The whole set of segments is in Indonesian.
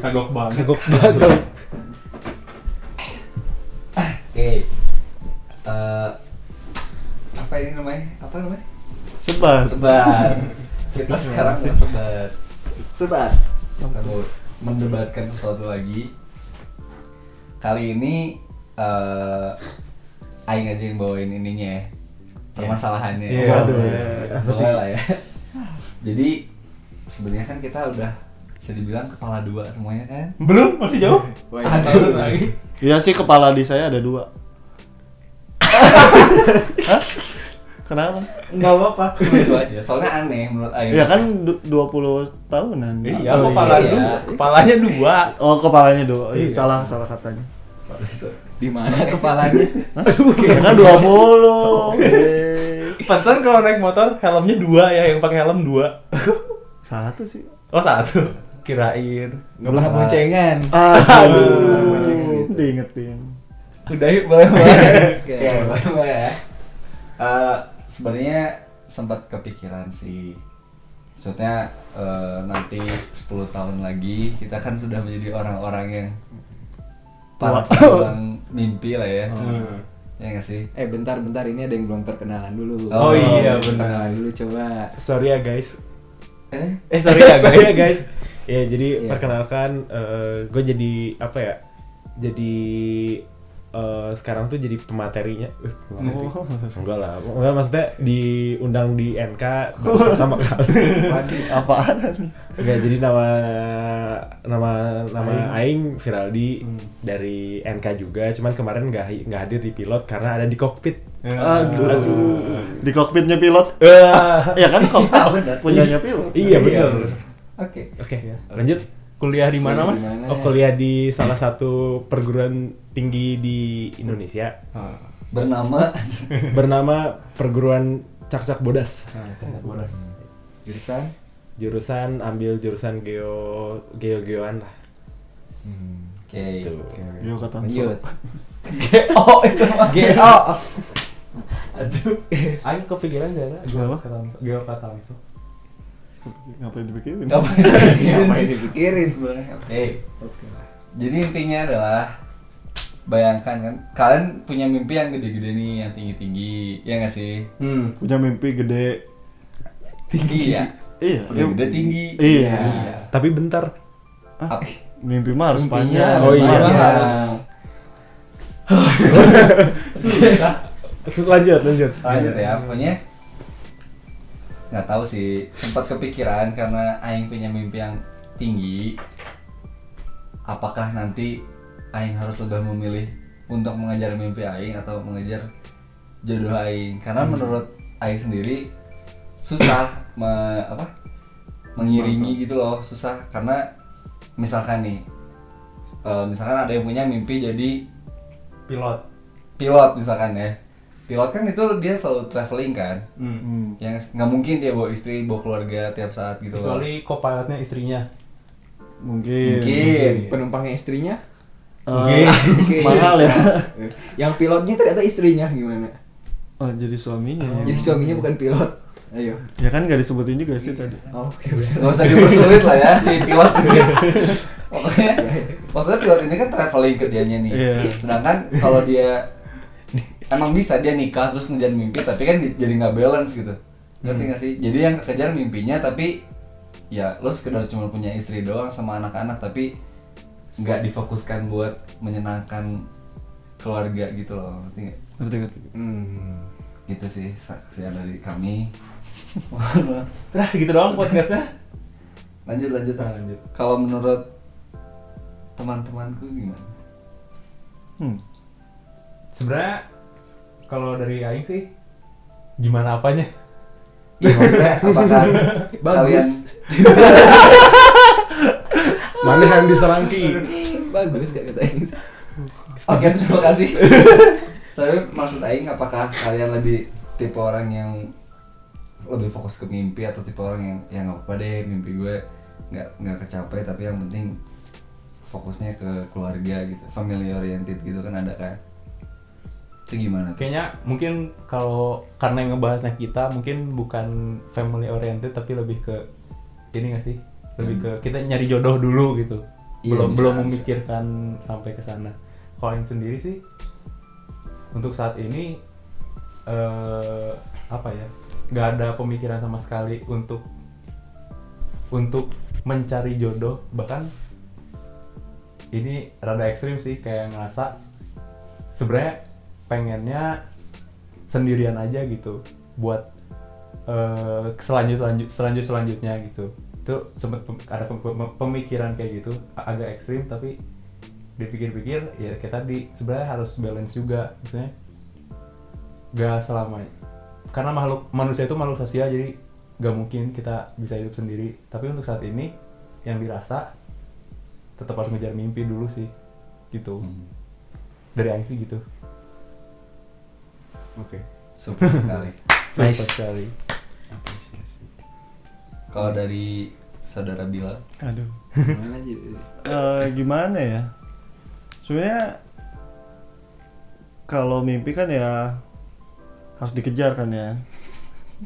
Kagok banget. Kagok banget. Oke. Eh, apa ini namanya? Apa namanya? Sebat. Sebat. Kita sekarang mau sebat. Sebat. Kita mau mendebatkan sesuatu lagi. Kali ini eh Aing aja yang bawain ininya ya. Permasalahannya. Iya. Waduh. Boleh lah ya. Jadi sebenarnya kan kita udah bisa dibilang kepala dua semuanya kan. Belum, masih jauh. Ada lagi. Iya sih kepala di saya ada dua. Hah? Kenapa? Enggak apa-apa, lucu aja. Soalnya aneh menurut Aing. Ya kan du- 20 tahunan. Iya, Oh, kepala iya. dua. Kepalanya dua. Oh, kepalanya dua. Iya, Iya. salah salah katanya. Di mana kepalanya? Ya kan 20. Eh, Pantesan kalau naik motor helmnya dua ya, yang pakai helm dua. Satu sih. Oh satu. Kirain. Enggak pernah boncengan. Aduh. Gitu. Diingetin. Udah yuk boleh boleh. Oke, boleh boleh ya. Eh, sebenarnya sempat kepikiran sih. Maksudnya eh, nanti 10 tahun lagi kita kan sudah menjadi orang-orang yang para pejuang mimpi lah ya. Hmm. Ya nggak sih? Eh bentar bentar ini ada yang belum perkenalan dulu. Oh, iya, benar. Perkenalan dulu coba. Sorry ya guys. Eh? Eh sorry ya guys. Sorry ya guys. Ya jadi Iya. perkenalkan gue jadi apa ya? Jadi eh, sekarang tuh jadi pematerinya. Eh, pemateri. Oh, Enggak lah, enggak maksudnya diundang di NK baru pertama kali. Waduh. apaan? Enggak, jadi nama nama nama Aing Viraldi dari NK juga, cuman kemarin nggak nggak hadir di pilot karena ada di kokpit. Aduh. Di kokpitnya pilot. Eh, Ya kan kokpit punyanya pilot. iya bener. Oke. Oke, lanjut. Kuliah di mana mas? Oh, ya? kuliah di salah satu perguruan tinggi di Indonesia Bernama bernama Perguruan Cakcak Bodas. Jurusan? Jurusan ambil jurusan geo geo geoan lah. Oke. Tuh. Yo kata Lanjut. Oh, itu mah. GO. Aduh. Aing kepikiran jara. Apa? kata Geo kata langsung. Ngapain dipikirin? Ngapain Ngapain dipikirin sebenarnya? Oke. Jadi intinya adalah bayangkan kan kalian punya mimpi yang gede-gede nih, yang tinggi-tinggi, ya nggak sih? Hmm. Punya mimpi gede. Tinggi ya. Iya. Udah gede tinggi. Iya. Tapi bentar. Apa? Mimpi mah harus Mimpinya panjang. harus Oh iya. harus Lanjut, lanjut. lanjut ya. Pokoknya nggak tahu sih, sempat kepikiran karena Aing punya mimpi yang tinggi. Apakah nanti Aing harus sudah memilih untuk mengejar mimpi Aing atau mengejar jodoh Aing? Karena menurut Aing sendiri susah me- apa mengiringi gitu loh susah karena misalkan nih eh, misalkan ada yang punya mimpi jadi Pilot. pilot misalkan ya pilot kan itu dia selalu traveling kan Hmm. Hmm. yang nggak mungkin dia bawa istri bawa keluarga tiap saat gitu loh Kecuali co-pilotnya istrinya. Mungkin. mungkin Penumpangnya istrinya? Eh, Oke. mahal ya. Yang pilotnya ternyata istrinya gimana? Oh, jadi suaminya. Jadi suaminya bukan pilot. Ayo. Ya kan gak disebutin juga sih tadi. Oh, ya udah. nggak usah dipersulit lah ya si pilot pokoknya maksudnya pilot ini kan traveling kerjanya nih Iya. sedangkan kalau dia emang bisa dia nikah terus ngejar mimpi tapi kan di- jadi nggak balance gitu ngerti nggak sih jadi yang kejar mimpinya tapi ya lo sekedar cuma punya istri doang sama anak-anak tapi nggak difokuskan buat menyenangkan keluarga gitu loh ngerti nggak Ngerti ngerti. Hmm. gitu sih saksian dari kami Nah gitu doang podcastnya. lanjut lanjut Nah, lanjut. kalau menurut teman-temanku gimana Hmm. Sebenarnya kalau dari Aing sih gimana apanya? Iya maksudnya apakah kalian Bagus. Mana yang diserangki? Bagus gak kata ini? Oke terima kasih Tapi maksud Aing apakah kalian lebih tipe orang yang lebih fokus ke mimpi atau tipe orang yang yang nggak apa deh mimpi gue nggak nggak kecapai tapi yang penting fokusnya ke keluarga gitu family oriented gitu kan ada kan itu gimana tuh? Kayaknya mungkin kalau karena yang ngebahasnya kita mungkin bukan family oriented tapi lebih ke ini gak sih? lebih ke kita nyari jodoh dulu gitu Iya, belum bisa, belum bisa. memikirkan sampai ke sana kalau yang sendiri sih untuk saat ini eh apa ya nggak ada pemikiran sama sekali untuk untuk mencari jodoh bahkan ini rada ekstrim sih kayak ngerasa sebenarnya pengennya sendirian aja gitu buat eh selanjut lanjut selanjut selanjutnya gitu. Itu sempat ada pem- pem- pemikiran kayak gitu agak ekstrim tapi dipikir-pikir ya kayak tadi sebenarnya harus balance juga maksudnya gak selamanya karena makhluk manusia itu makhluk sosial jadi gak mungkin kita bisa hidup sendiri. Tapi untuk saat ini yang dirasa tetap harus ngejar mimpi dulu sih gitu. Hmm. dari Aing sih gitu Oke. Super sekali. Super Nice. sekali Kalau dari saudara Bilal, Aduh. Gimana? Eh, gimana ya? Sebenarnya kalau mimpi kan ya harus dikejar kan ya.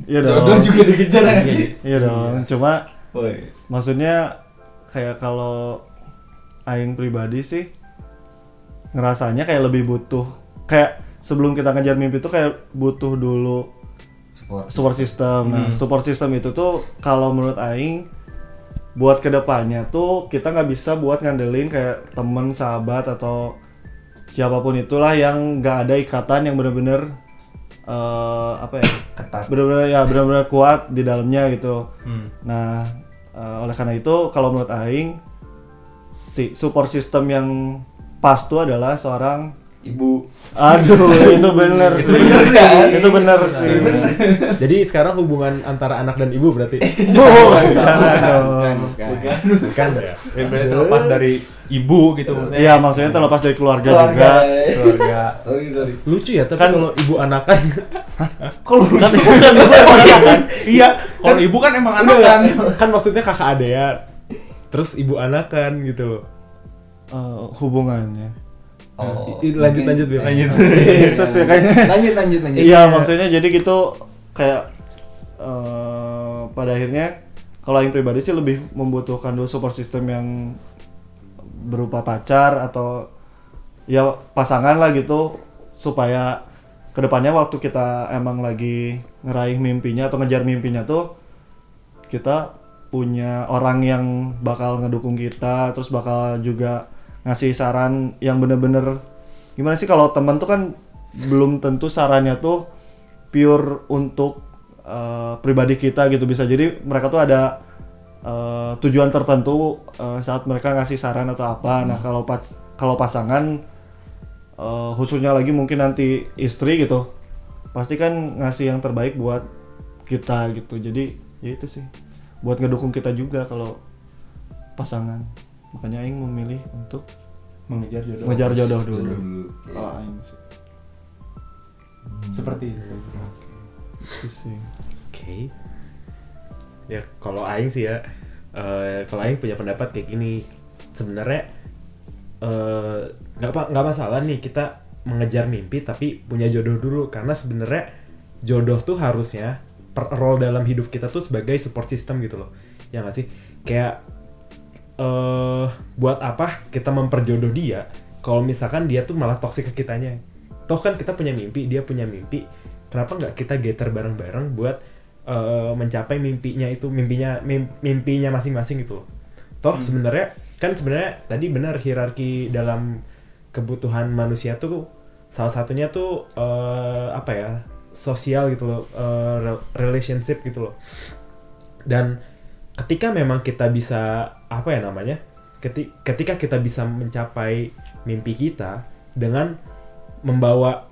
Iya dong. jodoh juga dikejar ya nggak sih? Iya dong. Cuma Woi. maksudnya kayak kalau aing pribadi sih ngerasanya kayak lebih butuh kayak sebelum kita ngejar mimpi itu kayak butuh dulu Support. support system. Nah, Hmm. support system itu tuh kalau menurut aing buat ke depannya tuh kita nggak bisa buat ngandelin kayak temen, sahabat atau siapa pun itulah yang nggak ada ikatan yang bener-bener eh, apa ya ketat. bener-bener ya bener-bener kuat di dalamnya gitu. Hmm. Nah, eh, oleh karena itu kalau menurut aing si support system yang pas tuh adalah seorang Ibu. aduh itu bener sih. bener sih, kan? itu bener sih. Jadi sekarang hubungan antara anak dan ibu berarti Bukan Bukan, bukan. bukan ya? Ya, terlepas dari ibu gitu maksudnya Iya, maksudnya terlepas dari keluarga, Keluarga. juga. keluarga Sorry, sorry. Lucu ya, tapi Kan- kalau ibu anakan kalau Kan bukan bukan. iya kalau ibu kan emang anak kan kan maksudnya kakak adean. Terus ibu anakan gitu loh. Eh, hubungannya. Oh. I- lanjut, lanjut. Yesus ya kayaknya. Lanjut, lanjut, lanjut. Iya, maksudnya jadi gitu kayak eh, pada akhirnya kalau yang pribadi sih lebih membutuhkan dulu support system yang berupa pacar atau ya pasangan lah gitu supaya ke depannya waktu kita emang lagi ngeraih mimpinya atau ngejar mimpinya tuh kita punya orang yang bakal ngedukung kita terus bakal juga ngasih saran yang bener-bener gimana sih kalau teman tuh kan belum tentu sarannya tuh pure untuk eh, pribadi kita gitu bisa. Jadi mereka tuh ada eh, tujuan tertentu eh, saat mereka ngasih saran atau apa. Nah kalau pas kalau pasangan eh, khususnya lagi mungkin nanti istri gitu pasti kan ngasih yang terbaik buat kita gitu. Jadi ya itu sih buat ngedukung kita juga kalau pasangan makanya Aing memilih untuk mengejar jodoh. ngejar jodoh dulu. dulu. kalau Aing sih. Seperti itu. Itu sih. Oke. Ya kalau aing sih ya, eh, kalau aing punya pendapat kayak gini, sebenarnya eh, nggak apa nggak masalah nih kita mengejar mimpi tapi punya jodoh dulu. Karena sebenarnya jodoh tuh harusnya per role dalam hidup kita tuh sebagai support system gitu loh, ya nggak sih? Kayak eh buat apa kita memperjodoh dia kalau misalkan dia tuh malah toksik ke kitanya? Toh kan kita punya mimpi dia punya mimpi. Kenapa nggak kita getter bareng-bareng buat eh, mencapai mimpinya itu mimpinya mim- mimpinya masing-masing gitu loh? Toh sebenarnya kan sebenarnya tadi benar hierarki dalam kebutuhan manusia tuh salah satunya tuh eh, apa ya sosial gitu loh re- relationship gitu loh. Dan ketika memang kita bisa apa ya namanya keti- ketika kita bisa mencapai mimpi kita dengan membawa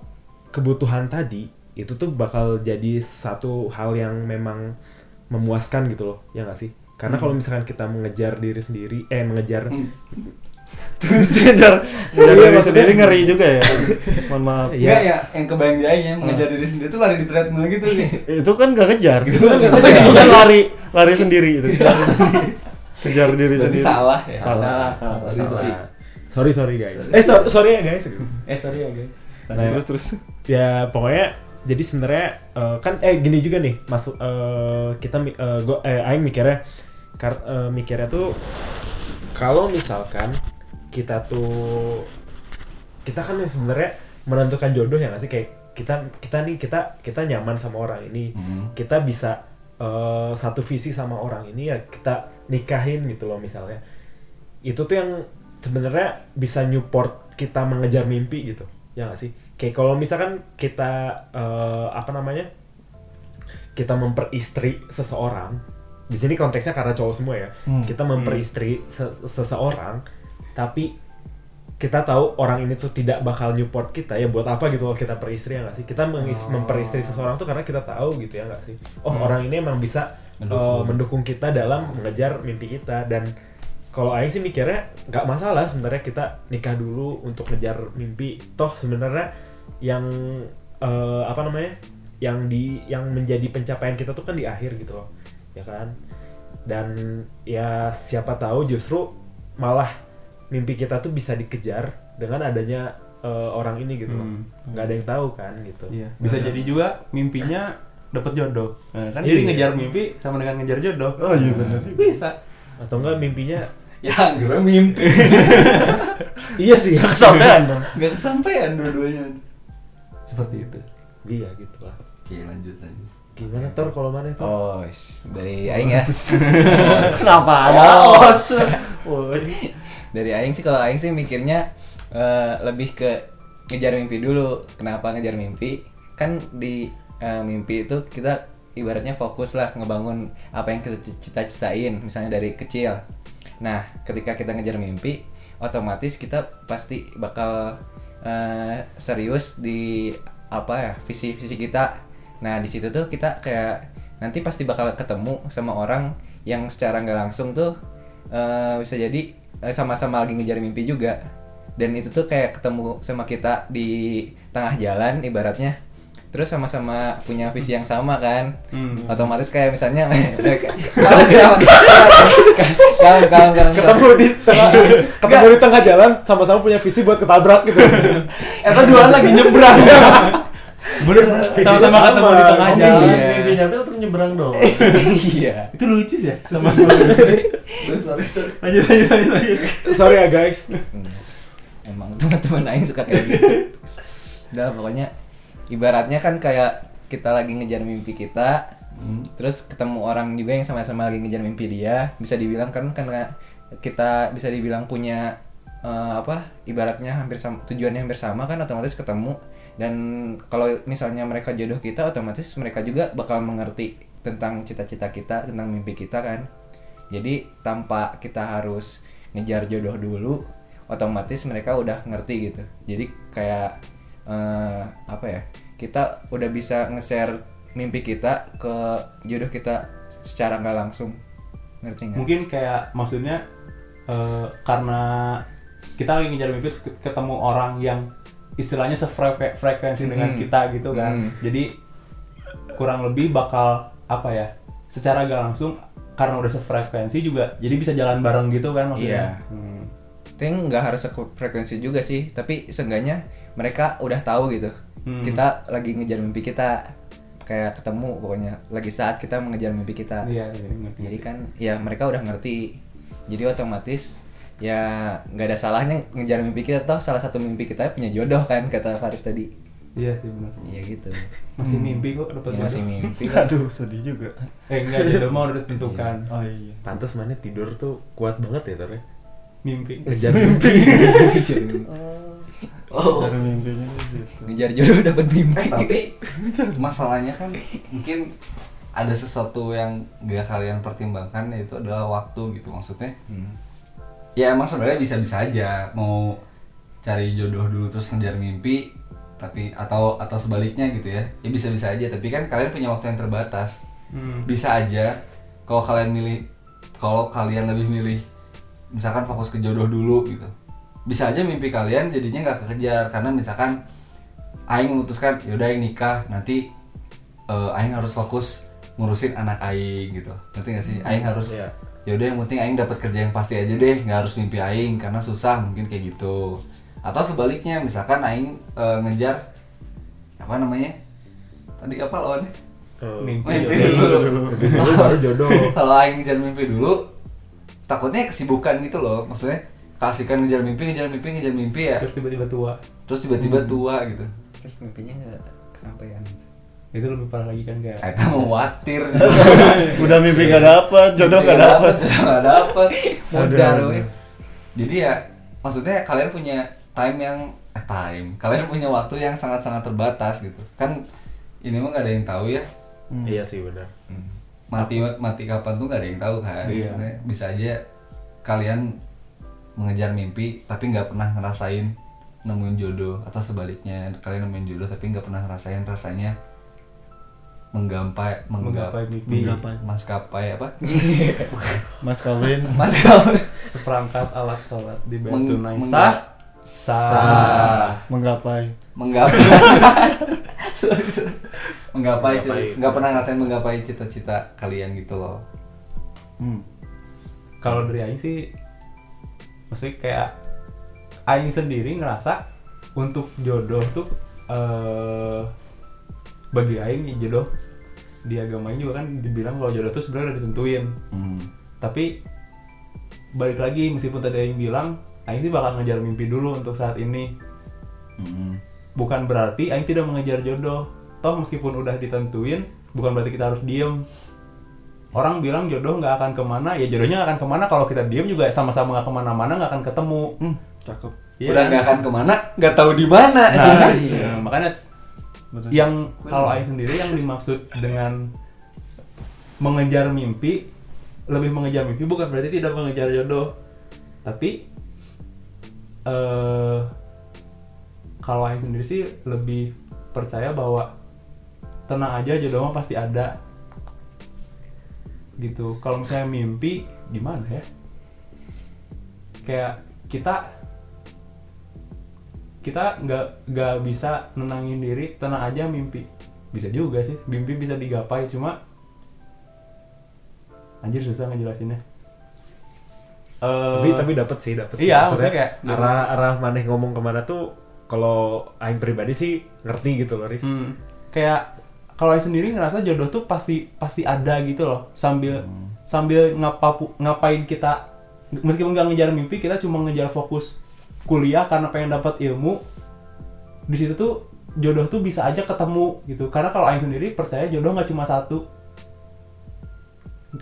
kebutuhan tadi itu tuh bakal jadi satu hal yang memang memuaskan gitu loh ya nggak sih? Karena kalau misalkan kita mengejar diri sendiri eh mengejar ngejar ngejar Iya, diri sendiri ngeri juga ya. Mohon maaf. Iya. Enggak ya, yang kebayang di Aing ya, mengejar diri sendiri tuh lari di treadmill gitu nih. itu kan gak kejar Itu kan itu kejar. kan lari lari sendiri itu kejar diri Berarti sendiri. salah. Ya. Salah, salah, salah. Itu sih. sorry sorry guys. Eh so- sorry ya guys. Eh sorry ya guys. Nah, terus terus. Ya pokoknya jadi sebenarnya eh, kan eh gini juga nih masuk eh, kita mi- eh, gua eh aing mikirnya Kar eh, mikirnya tuh kalau misalkan kita tuh kita kan yang sebenarnya menentukan jodoh ya nggak sih? Kayak kita kita nih kita kita nyaman sama orang ini. Hmm. kita bisa eh, satu visi sama orang ini ya kita nikahin gitu loh misalnya. Itu tuh yang sebenarnya bisa Newport kita mengejar mimpi gitu ya nggak sih? Kayak kalau misalkan kita eh, apa namanya kita memperistri seseorang di sini konteksnya karena cowok semua ya. Hmm. kita memperistri se- seseorang tapi kita tahu orang ini tuh tidak bakal Newport kita ya buat apa gitu loh kita peristri ya nggak sih? Kita mengis- memperistri seseorang tuh karena kita tahu gitu ya nggak sih? Oh orang ini emang bisa Mendukung. eh, mendukung kita dalam mengejar mimpi kita dan kalau Aing sih mikirnya nggak masalah sebenarnya kita nikah dulu untuk ngejar mimpi toh sebenarnya yang eh, apa namanya yang di yang menjadi pencapaian kita tuh kan di akhir gitu loh ya kan dan ya siapa tahu justru malah mimpi kita tuh bisa dikejar dengan adanya eh, orang ini gitu loh Hmm. nggak ada yang tahu kan gitu Iya. Bisa jadi juga mimpinya dapat jodoh. Nah, kan Iya. jadi ngejar mimpi sama dengan ngejar jodoh. Oh iya benar juga. Bisa. atau enggak mimpinya Ya, gue mimpi. iya sih ya Kesampean dong. Gak kesampaian dua-duanya. Seperti itu. iya gitu lah Oke, lanjut lanjut. gimana Tor kalau mana Tor Oh, dari aing ya. Kenapa ada Oh. os? Woi. dari aing sih kalau aing sih mikirnya eh, lebih ke ngejar mimpi dulu. Kenapa ngejar mimpi? Kan di eh, mimpi itu kita ibaratnya fokus lah ngebangun apa yang kita cita-citain, misalnya dari kecil. Nah, ketika kita ngejar mimpi, otomatis kita pasti bakal eh, serius di apa ya visi visi kita. Nah, di situ tuh kita kayak nanti pasti bakal ketemu sama orang yang secara nggak langsung tuh eh, bisa jadi sama-sama lagi ngejar mimpi juga dan itu tuh kayak ketemu sama kita di tengah jalan ibaratnya terus sama-sama punya visi yang sama kan Hmm. otomatis kayak misalnya kawan kawan kawan ketemu di tengah ketemu di tengah jalan sama-sama punya visi buat ketabrak gitu Eta dua lagi nyebrang. Bener, sama-sama sama. ketemu di tengah Oh, jalan. mimpi, Iya. mimpinya tuh untuk nyebrang dong. iya Itu lucu sih ya sama sorry, sorry. lanjut lanjut lanjut lanjut. sorry ya guys emang teman-teman aing suka kayak gitu udah pokoknya ibaratnya kan kayak kita lagi ngejar mimpi kita terus ketemu orang juga yang sama-sama lagi ngejar mimpi dia. Bisa dibilang kan karena kita bisa dibilang punya eh, apa ibaratnya hampir sama tujuannya hampir sama kan otomatis ketemu. Dan kalau misalnya mereka jodoh kita otomatis mereka juga bakal mengerti tentang cita-cita kita tentang mimpi kita kan. Jadi tanpa kita harus ngejar jodoh dulu otomatis mereka udah ngerti gitu. Jadi kayak eh, apa ya kita udah bisa nge-share mimpi kita ke jodoh kita secara nggak langsung ngerti nggak Mungkin kayak maksudnya eh, karena kita lagi ngejar mimpi ketemu orang yang istilahnya sefrekuensi dengan Hmm. kita gitu kan. Hmm. Jadi kurang lebih bakal apa ya? Secara gak langsung karena udah sefrekuensi juga jadi bisa jalan bareng gitu kan maksudnya. Iya. Hmm. Tapi nggak harus frekuensi juga sih tapi seenggaknya mereka udah tahu gitu Hmm. kita lagi ngejar mimpi kita kayak ketemu pokoknya lagi saat kita mengejar mimpi kita Iya, iya, ngerti. jadi kan ya mereka udah ngerti jadi otomatis ya nggak ada salahnya ngejar mimpi kita toh salah satu mimpi kita punya jodoh kan kata Faris tadi Iya sih benar. iya gitu Masih mimpi kok dapat ya, masih jodoh. mimpi kan Aduh, sedih juga. Eh enggak jodoh mah udah ditentukan. Oh iya. pantas mana tidur tuh kuat banget ya Tor ya Mimpi. ngejar mimpi ngejar mimpi. Oh. Dari mimpinya gitu. ngejar jodoh dapat mimpi Eh, tapi masalahnya kan mungkin ada sesuatu yang gak kalian pertimbangkan yaitu adalah waktu gitu maksudnya Hmm. ya emang sebenarnya bisa-bisa aja mau cari jodoh dulu terus ngejar mimpi tapi atau atau sebaliknya gitu ya ya bisa-bisa aja tapi kan kalian punya waktu yang terbatas Hmm. bisa aja kalau kalian milih kalau kalian lebih milih misalkan fokus ke jodoh dulu gitu bisa aja mimpi kalian jadinya nggak kekejar karena misalkan Aing memutuskan yaudah Aing nikah nanti eh, Aing harus fokus ngurusin anak Aing gitu ngerti gak sih Aing harus Iya. yaudah yang penting Aing dapat kerja yang pasti aja deh nggak harus mimpi Aing karena susah mungkin kayak gitu atau sebaliknya misalkan Aing eh, ngejar apa namanya tadi apa lawannya Oh. mimpi, Mimpi jodoh. dulu. Mimpi dulu baru jodoh kalau aing ngejar mimpi dulu takutnya kesibukan gitu loh maksudnya kasihkan ngejar mimpi ngejar mimpi ngejar mimpi ya. Terus tiba-tiba tua. Terus tiba-tiba tua gitu. Terus mimpinya nggak kesampaian gitu. itu lebih parah lagi kan kayak kita mau khawatir. Udah mimpi gak dapet, jodoh gak dapet. jodoh gak dapet. Aduh. we. jadi ya maksudnya kalian punya time yang eh, time. Kalian punya waktu yang sangat-sangat terbatas gitu. Kan ini mah gak ada yang tahu ya. Iya sih benar. Mati mati kapan tuh gak ada yang tahu kan Iya. Maksudnya bisa aja kalian mengejar mimpi tapi nggak pernah ngerasain nemuin jodoh atau sebaliknya kalian nemuin jodoh tapi nggak pernah ngerasain rasanya menggapai Menggapai mimpi. Menggapai. maskapai apa Mas kawin. maskapai seperangkat alat sholat di Meng- tunai mengga- sah sah Menggapai. menggapai Sorry, sorry. Menggapai nggak pernah ngerasain menggapai cita-cita kalian gitu loh Hmm. kalau dari Aing sih maksudnya kayak Aing sendiri ngerasa untuk jodoh tuh eh bagi Aing ya jodoh di agama ini juga kan dibilang kalau jodoh tuh sebenarnya udah ditentuin Hmm. tapi balik lagi meskipun tadi Aing bilang Aing sih bakal ngejar mimpi dulu untuk saat ini Hmm. bukan berarti Aing tidak mengejar jodoh toh meskipun udah ditentuin bukan berarti kita harus diem orang bilang jodoh nggak akan ke mana ya jodohnya nggak akan ke mana kalau kita diem juga sama-sama nggak ke mana-mana nggak akan ketemu Hmm, cakep. Iya udah kan? nggak akan ke mana nggak tahu di mana nah, Iya. ya, makanya Bener. yang kalau Aing sendiri yang dimaksud dengan mengejar mimpi lebih mengejar mimpi bukan berarti tidak mengejar jodoh tapi eh kalau Aing sendiri sih lebih percaya bahwa tenang aja jodoh mah pasti ada. Gitu. Kalau misalnya mimpi gimana ya? Kayak kita kita nggak nggak bisa nenangin diri tenang aja mimpi. Bisa juga sih mimpi bisa digapai cuma anjir susah ngejelasinnya. Eh, tapi tapi dapat sih dapat sih. iya, Maksudnya maksudnya kayak- arah arah maneh ngomong ke mana tuh kalau aing pribadi sih ngerti gitu loh Riz. Hmm, kayak kalau sendiri ngerasa jodoh tuh pasti pasti ada gitu loh. Sambil sambil ngapapu, ngapain kita meskipun nggak ngejar mimpi kita cuma ngejar fokus kuliah karena pengen dapat ilmu di situ tuh jodoh tuh bisa aja ketemu gitu. Karena kalau Aing sendiri percaya jodoh nggak cuma satu.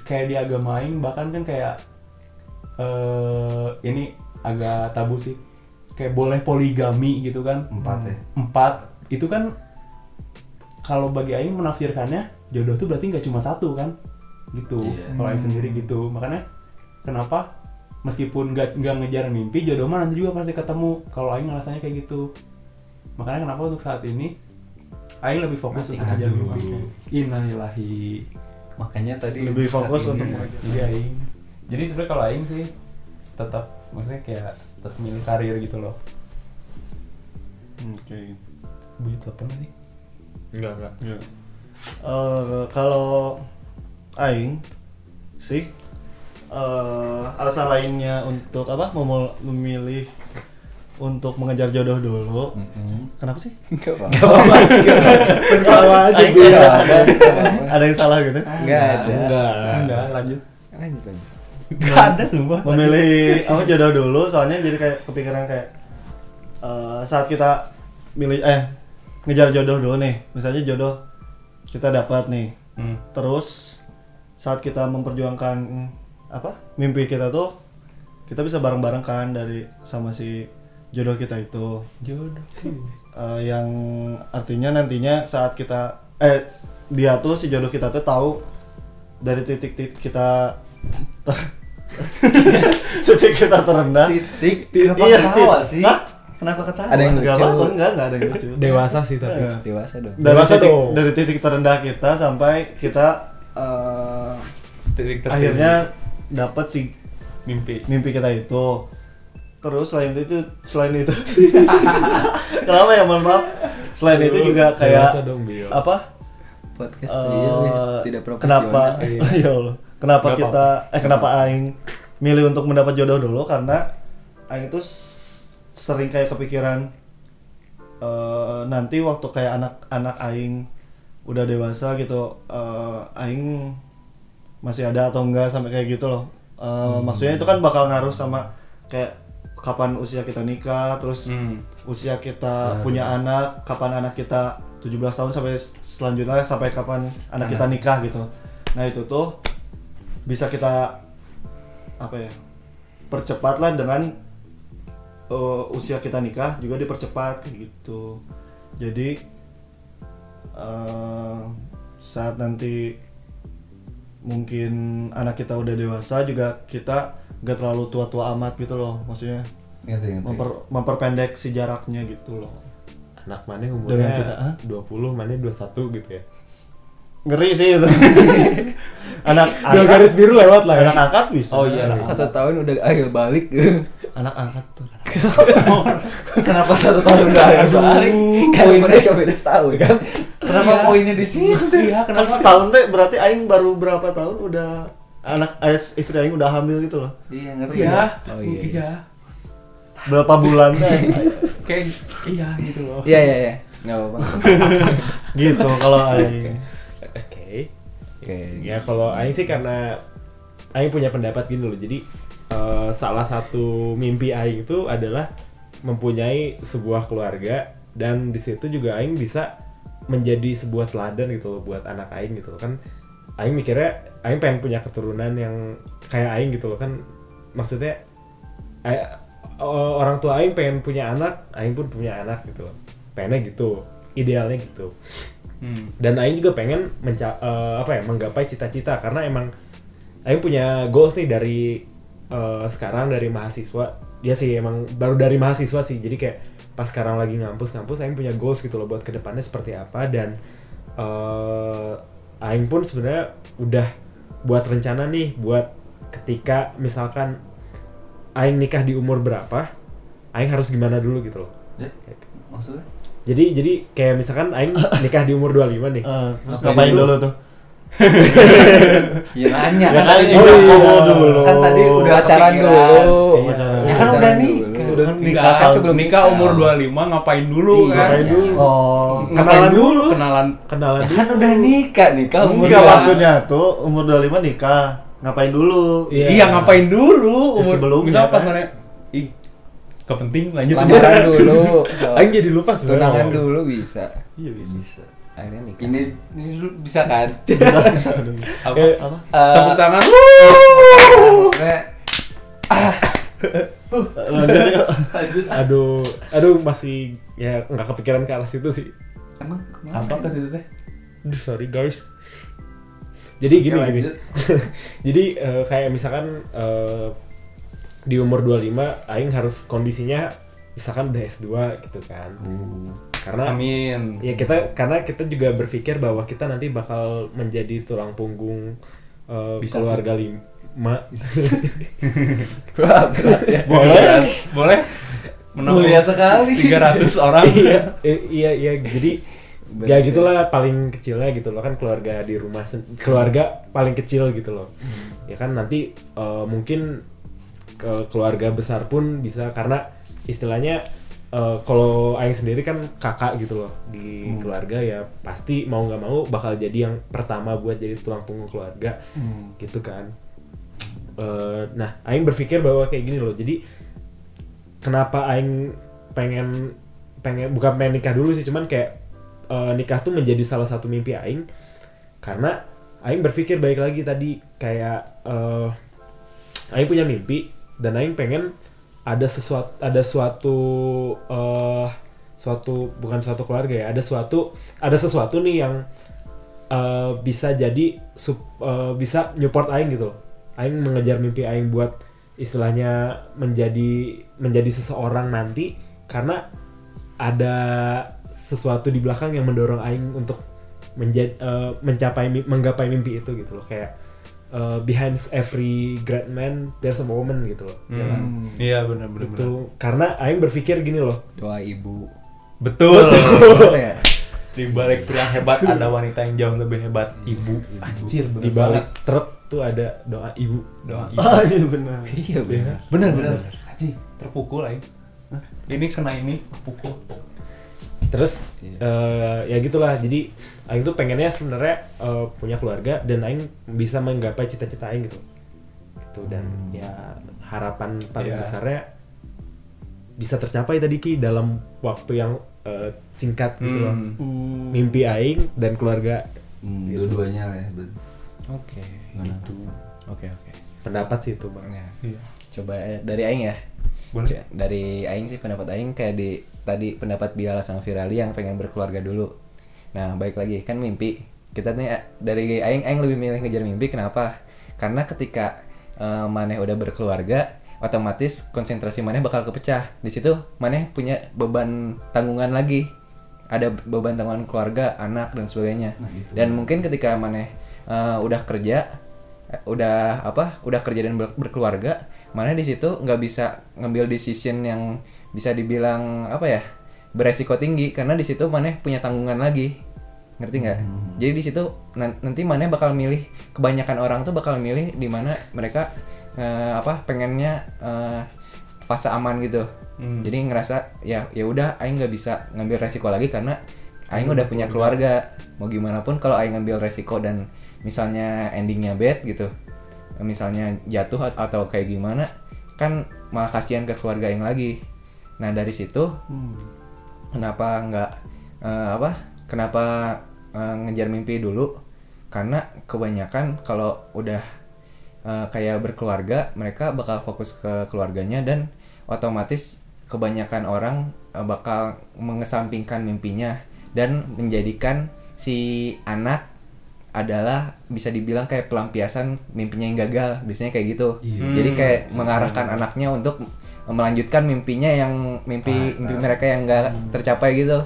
Kayak di agama Aing bahkan kan kayak eh ini agak tabu sih. Kayak boleh poligami gitu kan. Empat ya? Empat. Itu kan kalau bagi Aing menafsirkannya jodoh tuh berarti nggak cuma satu kan? Gitu. Iya. kalau Aing sendiri gitu. Makanya kenapa? Meskipun nggak nggak ngejar mimpi jodoh mah nanti juga pasti ketemu. Kalau Aing ngerasanya kayak gitu. Makanya kenapa untuk saat ini Aing lebih fokus untuk ngejar mimpi. innalillahi. Makanya tadi Lebih fokus ini- untuk mengejar. iya Aing. Jadi sebenarnya kalau Aing sih tetap maksudnya kayak tetap milih karir gitu loh. Oke. bunyi telepon sih enggak enggak Ya. Eh, kalau aing sih eh alasan lainnya untuk apa memul- memilih untuk mengejar jodoh dulu. Mm-mm. Kenapa sih? Enggak apa-apa. Ketawa aja gue nggak ada, ada yang salah gitu. Enggak ada. enggak enggak lanjut Lanjut lanjut. enggak ada sumpah Memilih apa jodoh dulu soalnya jadi kayak kepikiran kayak eh, saat kita milih eh ngejar jodoh dulu nih. Misalnya jodoh kita dapat nih. Hmm. Terus saat kita memperjuangkan mm, apa mimpi kita tuh kita bisa bareng-bareng kan dari sama si jodoh kita itu jodoh Eh, yang artinya nantinya saat kita eh dia tuh si jodoh kita tuh tahu dari titik-titik kita ter- titik kita terendah titik Ti- kenapa iya, ketawa tit- sih Hah? Kenapa ketawa? Ada yang nggak lucu. apa-apa enggak enggak ada yang lucu. Dewasa sih tapi. Eh, Dewasa dong. dari Dewasa titik dong. dari titik terendah kita sampai kita eh, titik tertinggi. akhirnya dapat si mimpi. mimpi kita itu. Terus selain itu selain itu kenapa ya mohon maaf? Selain itu juga dewasa kayak dong Bio. apa? Podcast ini tidak profesional. kenapa ya Allah. Kenapa Nggak kita eh kenapa aing milih untuk mendapat jodoh dulu? Karena aing itu sering kayak kepikiran eh, nanti waktu kayak anak-anak aing udah dewasa gitu eh, aing masih ada atau enggak sampai kayak gitu loh. Eh, maksudnya itu kan bakal ngaruh sama kayak kapan usia kita nikah terus Hmm. usia kita punya anak kapan anak kita 17 tahun sampai selanjutnya sampai kapan anak kita nikah gitu. Nah itu tuh bisa kita apa ya percepatlah dengan eh, usia kita nikah juga dipercepat gitu jadi eh, saat nanti mungkin anak kita udah dewasa juga kita gak terlalu tua-tua amat gitu loh maksudnya Ngerti, ngerti. memper- memperpendek si jaraknya gitu loh anak mana yang Dengan kita, umurnya ah? 20 mana 21 gitu ya ngeri sih itu anak dua garis biru lewat lah ya anak angkat bisa Oh iya lah. Satu tahun udah akhir balik. anak angkat tuh Kenapa satu tahun udah balik? Karena mereka beda setahun kan? Kenapa poinnya di situ? Iya, kan setahun teh berarti aing baru berapa tahun udah anak eh, istri aing udah hamil gitu loh Iya ngerti. Iya. ya? Oh, iya, Iya. berapa bulan teh Kayak iya gitu loh. Iya iya iya. Enggak apa-apa. gitu kalau aing oke Oke. ya kalau Aing sih karena Aing punya pendapat gini loh jadi eh, salah satu mimpi Aing itu adalah mempunyai sebuah keluarga dan di situ juga Aing bisa menjadi sebuah teladan gitu loh buat anak Aing gitu loh. Kan Aing mikirnya Aing pengen punya keturunan yang kayak Aing gitu loh. Kan maksudnya eh, o- orang tua Aing pengen punya anak Aing pun punya anak gitu loh. Pengennya gitu idealnya gitu. Hmm. dan Aing juga pengen menca eh, apa ya menggapai cita-cita. Karena emang Aing punya goals nih dari eh, sekarang dari mahasiswa dia sih emang baru dari mahasiswa sih. Jadi kayak pas sekarang lagi ngampus-ngampus Aing punya goals gitu loh buat ke depannya seperti apa. Dan eh Aing pun sebenarnya udah buat rencana nih buat ketika misalkan Aing nikah di umur berapa Aing harus gimana dulu gitu loh. Maksudnya? jadi jadi kayak misalkan Aing nikah di umur 25 nih. Eh, terus Ngapain dulu tuh Ya nanya Ya kan kan oh, iya, dulu. Kan tadi udah Pacaran dulu. Pacaran. Ya kan Pacaran udah dulu. nikah. Udah Kan nikah, nikah kan sebelum nikah umur 25 ngapain dulu Iya. kan? Ngapain dulu? oh Kenalan dulu. kenalan kenalan Ya kan udah nikah nikah umur enggak dua- maksudnya tuh umur 25 nikah ngapain dulu Iya. Iya, ngapain dulu Ya, umur sebelumnya, misal pas kan? mana ih gak penting lanjut Lamaran dulu. Aing jadi lupa sebenarnya. Tunangan dulu bisa. iya bisa Bisa. Akhirnya nikah. Ini ini dulu bisa kan? bisa bisa dulu. apa Eh, apa Eh, tepuk tangan maksudnya lanjut yuk lanjut. aduh, aduh masih ya nggak kepikiran ke arah situ sih. Emang ke mana? apa ke situ teh Aduh, sorry guys. Jadi gini Oke, gini. Jadi eh, kayak misalkan eh, di umur 25 aing harus kondisinya misalkan udah S2 gitu kan. Karena amin ya kita karena kita juga berpikir bahwa kita nanti bakal menjadi tulang punggung eh, Bisa. keluarga lima. Ya. boleh boleh Mulia sekali. 300 orang iya, eh, iya, iya. Jadi Bener ya gitulah paling kecilnya gitu loh kan keluarga di rumah keluarga paling kecil gitu loh. Ya kan nanti eh, mungkin ke keluarga besar pun bisa karena istilahnya eh, kalau Aing sendiri kan kakak gitu loh di keluarga ya pasti mau nggak mau bakal jadi yang pertama buat jadi tulang punggung keluarga gitu kan. Eh, nah, Aing berpikir bahwa kayak gini loh. Jadi kenapa Aing pengen pengen bukan pengen nikah dulu sih, cuman kayak eh, nikah tuh menjadi salah satu mimpi Aing karena Aing berpikir baik lagi tadi kayak eh, Aing punya mimpi dan Aing pengen ada sesuatu ada suatu eh suatu bukan suatu keluarga ya ada suatu ada sesuatu nih yang eh, bisa jadi sup- eh, bisa nyupport Aing gitu loh. Aing mengejar mimpi Aing buat istilahnya menjadi menjadi seseorang nanti karena ada sesuatu di belakang yang mendorong Aing untuk menjadi mencapai mi- menggapai mimpi itu gitu loh kayak eh, behind every great man there's a woman gitu loh. Ya kan? Hmm, iya benar benar benar. itu karena Aing berpikir gini loh. Doa ibu. betul. Ya. di balik pria hebat ada wanita yang jauh lebih hebat ibu. Anjir bener di balik truk tuh ada doa ibu. Doa ibu. ah iya benar Iya benar. bener. bener anjing terpukul aing. Ini kena ini terpukul. Terus eh, ya gitulah. Jadi Aing tuh pengennya sebenarnya eh, punya keluarga dan Aing bisa menggapai cita-cita Aing gitu gitu dan ya harapan paling Iya. besarnya bisa tercapai tadi ki dalam waktu yang eh, singkat gitu loh Hmm. Hmm. mimpi Aing dan keluarga Hmm, Gitu. dua-duanya lah ya. Oke. Gimana? Oke oke. pendapat sih itu bang Nah, Iya. coba eh, dari Aing ya. Boleh. Dari Aing sih pendapat Aing kayak di tadi pendapat Biala sang Firali yang pengen berkeluarga dulu. Nah baik lagi kan mimpi. Kita nih eh, dari Aing Aing lebih milih ngejar mimpi. Kenapa? Karena ketika eh, Maneh udah berkeluarga, otomatis konsentrasi Maneh bakal kepecah. Di situ Maneh punya beban tanggungan lagi. Ada beban tanggungan keluarga, anak dan sebagainya. Dan mungkin ketika Maneh eh, udah kerja, udah apa udah kerja dan ber- berkeluarga mana di situ nggak bisa ngambil decision yang bisa dibilang apa ya beresiko tinggi karena di situ mana punya tanggungan lagi. Ngerti nggak? Jadi di situ nan- nanti mana bakal milih kebanyakan orang tuh bakal milih di mana mereka eh, apa pengennya eh, fase aman gitu. Hmm. jadi ngerasa ya ya udah aing nggak bisa ngambil resiko lagi karena aing udah punya keluarga. mau gimana pun kalau aing ngambil resiko dan misalnya endingnya bad gitu misalnya jatuh at- atau kayak gimana kan malah kasihan ke keluarga yang lagi. Nah dari situ Hmm. Kenapa nggak eh, apa kenapa eh, ngejar mimpi dulu? Karena kebanyakan kalau udah eh, kayak berkeluarga mereka bakal fokus ke keluarganya dan otomatis kebanyakan orang eh, bakal mengesampingkan mimpinya dan menjadikan si anak adalah bisa dibilang kayak pelampiasan mimpinya yang gagal biasanya kayak gitu. Jadi kayak mengarahkan anaknya untuk melanjutkan mimpinya yang mimpi mimpi mereka yang enggak tercapai gitu.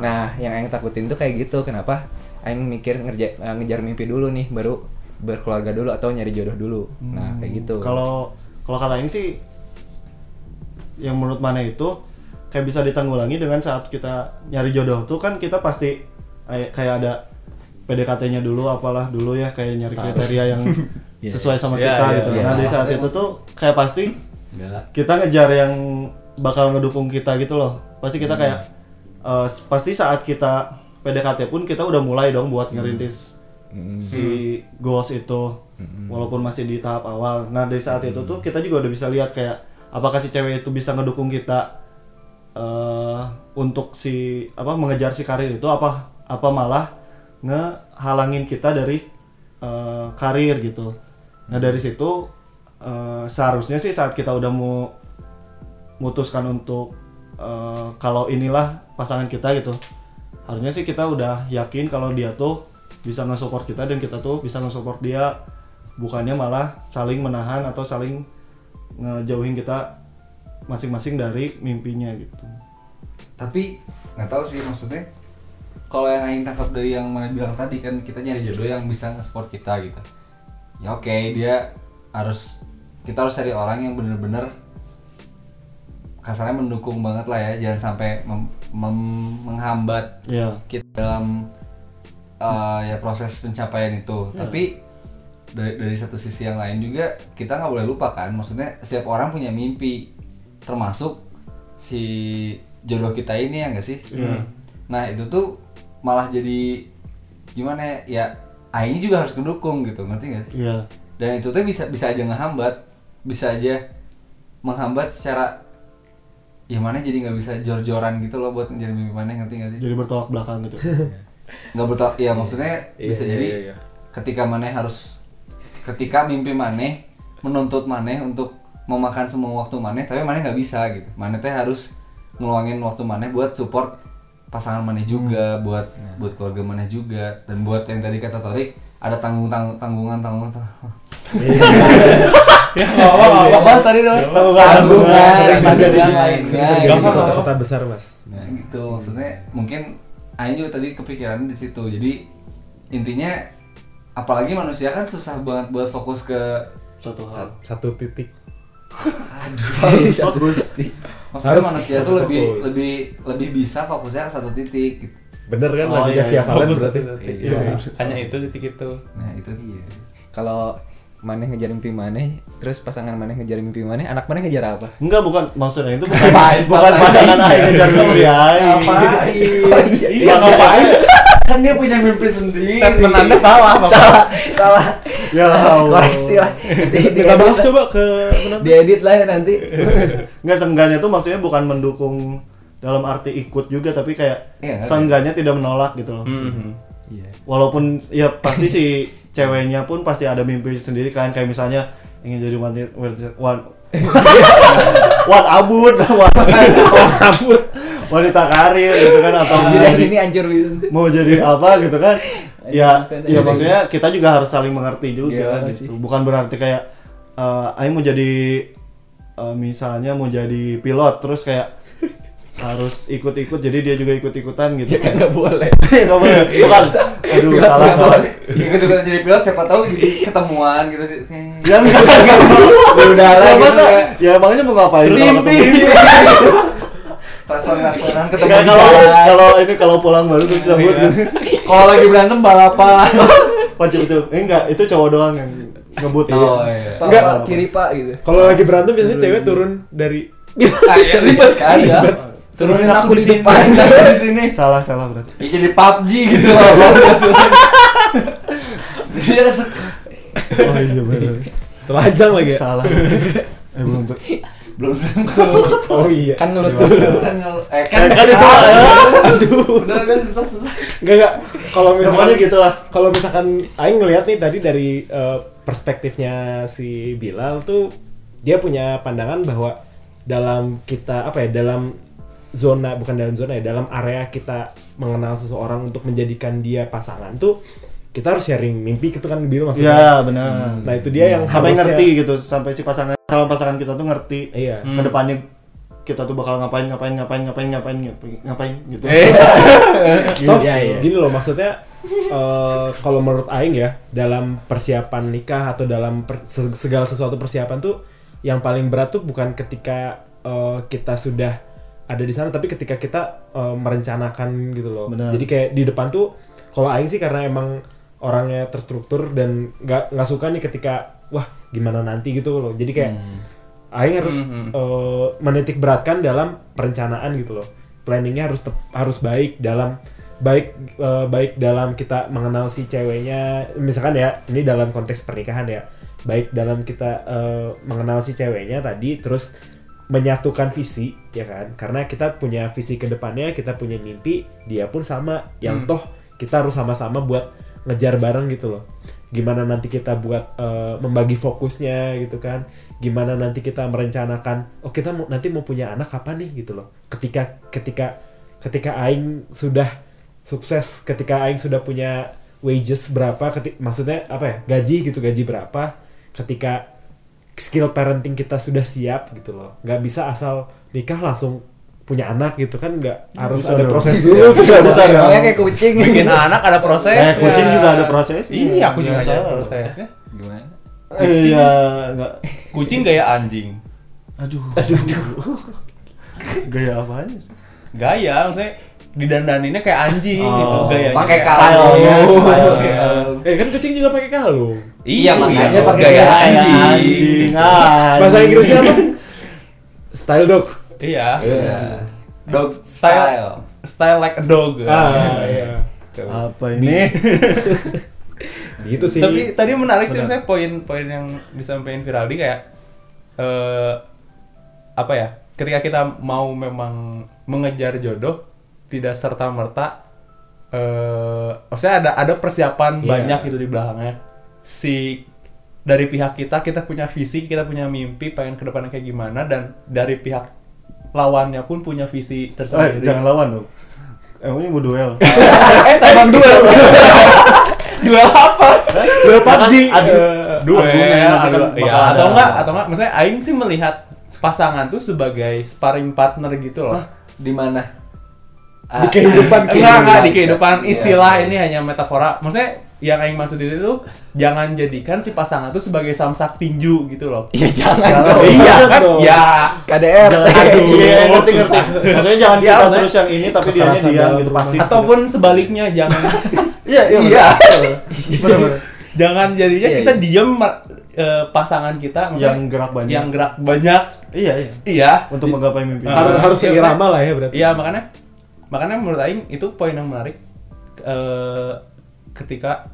Nah yang Aing takutin tuh kayak gitu. Kenapa? Aing mikir ngerja, eh, ngejar mimpi dulu nih baru berkeluarga dulu atau nyari jodoh dulu. Nah kayak gitu. Kalau kalau kata Aing sih yang menurut mana itu kayak bisa ditanggulangi dengan saat kita nyari jodoh tuh kan kita pasti kayak ada PDKT-nya dulu apalah dulu ya kayak nyari kriteria yang sesuai sama Iya, kita iya, gitu. iya. Nah, di saat itu tuh kayak pasti Enggak. kita ngejar yang bakal ngedukung kita gitu loh. Pasti kita kayak eh, pasti saat kita PDKT pun kita udah mulai dong buat ngerintis si goals itu walaupun masih di tahap awal. Nah, dari saat itu tuh kita juga udah bisa lihat kayak apakah si cewek itu bisa ngedukung kita eh untuk si apa mengejar si karir itu apa apa malah ngehalangin kita dari eh, karir gitu. Nah, dari situ eh, seharusnya sih saat kita udah mau mutuskan untuk eh, kalau inilah pasangan kita gitu harusnya sih kita udah yakin kalau dia tuh bisa nge-support kita dan kita tuh bisa nge-support dia. Bukannya malah saling menahan atau saling ngejauhin kita masing-masing dari mimpinya gitu. Tapi nggak tahu sih maksudnya kalau yang Aing tangkap dari yang mana bilang tadi kan kita nyari jodoh yang bisa nge-support kita gitu. Ya oke dia harus kita harus cari orang yang bener-bener kasarnya mendukung banget lah ya. Jangan sampai mem- mem- menghambat ya kita dalam uh, ya proses pencapaian itu. Tapi dari, dari satu sisi yang lain juga kita nggak boleh lupa kan maksudnya setiap orang punya mimpi termasuk si jodoh kita ini ya nggak sih? Iya. nah itu tuh malah jadi gimana ya? Ya Aing juga harus mendukung gitu ngerti gak sih? Iya. Dan itu tuh bisa bisa aja ngehambat bisa aja menghambat secara ya mana jadi nggak bisa jor-joran gitu loh buat ngejar mimpi mana ngerti gak sih? Jadi bertolak belakang gitu. Nggak bertolak ya maksudnya Iya, bisa iya, jadi iya, iya. ketika maneh harus ketika mimpi maneh menuntut maneh untuk memakan semua waktu maneh tapi maneh nggak bisa gitu. Maneh teh harus ngeluangin waktu maneh buat support pasangan maneh juga buat buat keluarga maneh juga. Dan buat yang tadi kata Torik ada tanggung tanggung tanggungan tanggungan apa tadi dong tanggungan Sering terjadi gitu. di kota-kota besar mas Nah gitu maksudnya mungkin Aing juga tadi kepikiran di situ jadi intinya apalagi manusia kan susah banget buat fokus ke satu hal Sat- satu titik aduh bagus maksudnya Harus manusia tuh fokus. lebih lebih lebih bisa fokusnya ke satu titik gitu. bener kan Oh, lagunya iya, Via iya. Valen Fokus berarti satu titik. Iya. hanya itu titik itu nah itu dia kalau maneh ngejar mimpi maneh, terus pasangan maneh ngejar mimpi maneh, anak maneh ngejar apa? Enggak bukan maksudnya itu bukan bukan pasangan? aing ngejar mimpi aing. Ngapain? Iya, ngapain? kan dia punya mimpi sendiri. Statement Anda salah, Bapak. salah, salah. Ya Allah. Koreksi lah. Maaf diedit coba ke. Diedit lah ya nanti. Enggak seenggaknya tuh maksudnya bukan mendukung dalam arti ikut juga tapi kayak Iya, ngerti. seenggaknya tidak menolak gitu loh. Mhm. Iya. Walaupun ya pasti si ceweknya pun pasti ada mimpi sendiri kan kayak misalnya ingin jadi wanita wan wan abud wan, wan abud wanita karir gitu kan atau mau Jadi ini hancur gitu. mau jadi apa gitu kan ya ya maksudnya kita juga harus saling mengerti juga Gimana gitu sih? bukan berarti kayak Aing mau jadi eh, misalnya mau jadi pilot terus kayak harus ikut-ikut jadi dia juga ikut-ikutan gitu Ya kan nggak boleh. Nggak boleh. bukan aduh Pilot salah nggak salah boleh. Ikut ikutan jadi pilot siapa tahu jadi ketemuan gitu. ya enggak enggak Di udara ya, gitu masa ya emangnya mau ngapain kalau mimpi. ketemu Transfer-transferan ketemu kalau kalau ini kalau pulang baru terus cabut Iya. gitu Kalau lagi berantem balapan. wajib itu eh enggak itu cowok doang yang ngebut Oh iya. Enggak. Kiri Pak gitu. Kalau lagi berantem biasanya cewek turun dari Ah, iya, ribet kan ya. Turunin aku di sini, di sini. salah salah berarti Ya jadi PUBG gitu. Loh. Kan oh iya benar telanjang lagi ya. salah. Eh belum tuh belum Oh iya. Kan ngelut dulu. kan ngel- eh Eh, kan kan itu. Aduh. Udah kan? Susah susah. Enggak enggak. Kalau misalkan gitu lah kalau misalkan Aing ngelihat nih tadi dari eh, perspektifnya si Bilal tuh dia punya pandangan bahwa dalam kita apa ya dalam zona bukan dalam zona ya dalam area kita mengenal seseorang untuk menjadikan dia pasangan tuh kita harus sharing mimpi gitu kan Bil maksudnya. ya benar Nah itu dia yang sampai harusnya- ngerti gitu sampai si pasangan calon pasangan kita tuh ngerti Iya. Hmm. ke depannya kita tuh bakal ngapain ngapain ngapain ngapain ngapain ngapain, ngapain gitu Eh. Toh, Iya, iya. gini loh maksudnya eh, kalau menurut Aing ya dalam persiapan nikah atau dalam per- se- segala sesuatu persiapan tuh yang paling berat tuh bukan ketika eh, kita sudah ada di sana tapi ketika kita eh, merencanakan gitu loh. Benar. Jadi kayak di depan tuh kalau Aing sih karena emang orangnya terstruktur dan nggak nggak suka nih ketika wah gimana nanti gitu loh. Jadi kayak Aing harus Mhm. eh, menitik beratkan dalam perencanaan gitu loh. Planningnya harus harus baik dalam baik eh, baik dalam kita mengenal si ceweknya. Misalkan ya ini dalam konteks pernikahan ya. Baik dalam kita eh, mengenal si ceweknya tadi terus menyatukan visi ya kan? Karena kita punya visi ke depannya kita punya mimpi dia pun sama. Yang toh kita harus sama-sama buat ngejar bareng gitu loh. Gimana nanti kita buat eh, membagi fokusnya gitu kan? Gimana nanti kita merencanakan oh kita mau nanti mau punya anak kapan nih gitu loh. Ketika ketika ketika aing sudah sukses ketika aing sudah punya wages berapa ketik maksudnya apa ya? Gaji gitu gaji berapa? Ketika skill parenting kita sudah siap gitu loh nggak bisa asal nikah langsung punya anak gitu kan nggak harus bisa ada dong. proses Iya, dulu bisa, bisa dong. Pokoknya kayak kucing. Bikin anak ada proses. Eh, kucing juga ada prosesnya. Iya, aku juga ada prosesnya. Gimana? iya enggak Kucing gaya anjing. aduh aduh gaya apanya sih? Gaya, maksudnya didandaninnya kayak anjing Oh, gitu gayanya. pakai kayak kalung. iya. eh kan kucing juga pakai kalung Iya, makanya pakai gaya anjing. bahasa Inggrisnya apa style dog Iya. Iya. Dog Style. style. Like a dog. ah iya apa ini gitu sih Tapi tadi menarik sih saya poin-poin yang disampaikan Viraldi kayak eh apa ya? Ketika kita mau memang mengejar jodoh tidak serta merta eh maksudnya ada ada persiapan Iya. banyak gitu di belakangnya. Si dari pihak kita kita punya visi, kita punya mimpi pengen ke depannya kayak gimana dan dari pihak lawannya pun punya visi eh, tersendiri. jangan lawan dong emangnya mau duel eh, tembak duel. duel apa? Duel PUBG adu Eh, duel argumen, kan adu- bakal ya, atau enggak atau enggak maksudnya aing sih melihat pasangan tuh sebagai sparring partner gitu loh Di mana? Ah, Di kehidupan enggak enggak di kehidupan Iya, istilah iya. ini hanya metafora maksudnya yang aing maksud itu tuh jangan jadikan si pasangan tuh sebagai samsak tinju gitu loh Iya jangan Jangan. dong. iya kan dong. ya KDR. Aduh, iya ngerti ngerti. Maksudnya jangan Iya, kita maksudnya- terus yang ini tapi dia diam dalam gitu pasif. ataupun sebaliknya jangan Iya, iya. Iya. jangan jadinya Iya, kita iya. diem ma- eh, pasangan kita Yang gerak banyak. yang gerak banyak Iya, iya. iya Untuk menggapai mimpi. Ah. harus harus iya, seirama lah ya berarti Iya makanya makanya menurut Aing itu poin yang menarik eh, ketika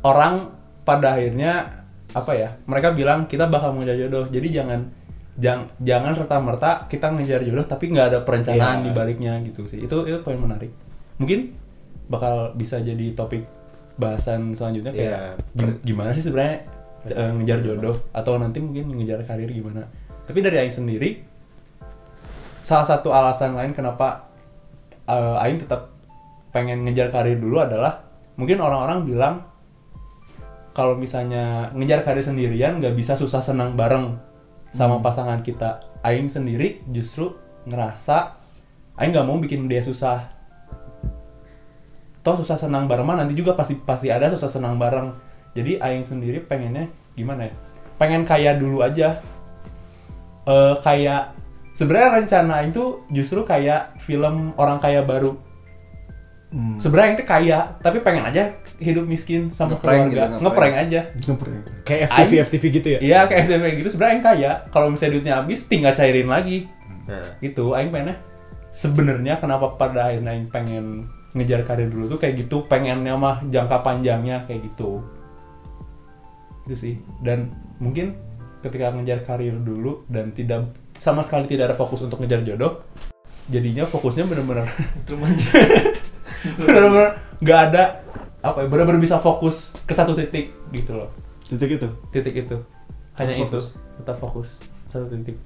orang pada akhirnya apa ya mereka bilang kita bakal mengejar jodoh. Jadi jangan jang, jangan serta merta kita ngejar jodoh tapi nggak ada perencanaan Iya. di baliknya gitu sih. Itu itu poin menarik. Mungkin bakal bisa jadi topik bahasan selanjutnya kayak Iya. gim- gimana sih sebenarnya eh, ngejar jodoh? Atau nanti mungkin ngejar karir gimana? Tapi dari Aing sendiri salah satu alasan lain kenapa eh, Aing tetap pengen ngejar karir dulu adalah mungkin orang-orang bilang kalau misalnya ngejar karir sendirian nggak bisa susah senang bareng sama pasangan kita. Aing sendiri justru ngerasa Aing nggak mau bikin dia susah. Toh susah senang bareng mah nanti juga pasti pasti ada susah senang bareng. Jadi Aing sendiri pengennya gimana ya? Pengen kaya dulu aja. Eh kayak sebenarnya rencana Aing tuh justru kayak film orang kaya baru Hmm. sebenarnya itu kaya tapi pengen aja hidup miskin sama Ngeprank keluarga. gitu, ngeprank. ngeprank aja. Ngeprank. kayak FTV FTV gitu ya? Iya kayak FTV gitu. Sebenarnya yang kaya kalau misalnya duitnya habis tinggal cairin lagi. Nah, itu aing pengennya. Sebenarnya kenapa pada akhirnya aing pengen ngejar karir dulu tuh kayak gitu pengennya mah jangka panjangnya kayak gitu. Itu sih. Dan mungkin ketika ngejar karir dulu dan tidak sama sekali tidak ada fokus untuk ngejar jodoh jadinya fokusnya bener-bener bener-bener nggak ada apa ya bener-bener bisa fokus ke satu titik gitu loh. Titik itu. titik itu. Hanya Tetap itu. fokus. tetap fokus. Satu titik.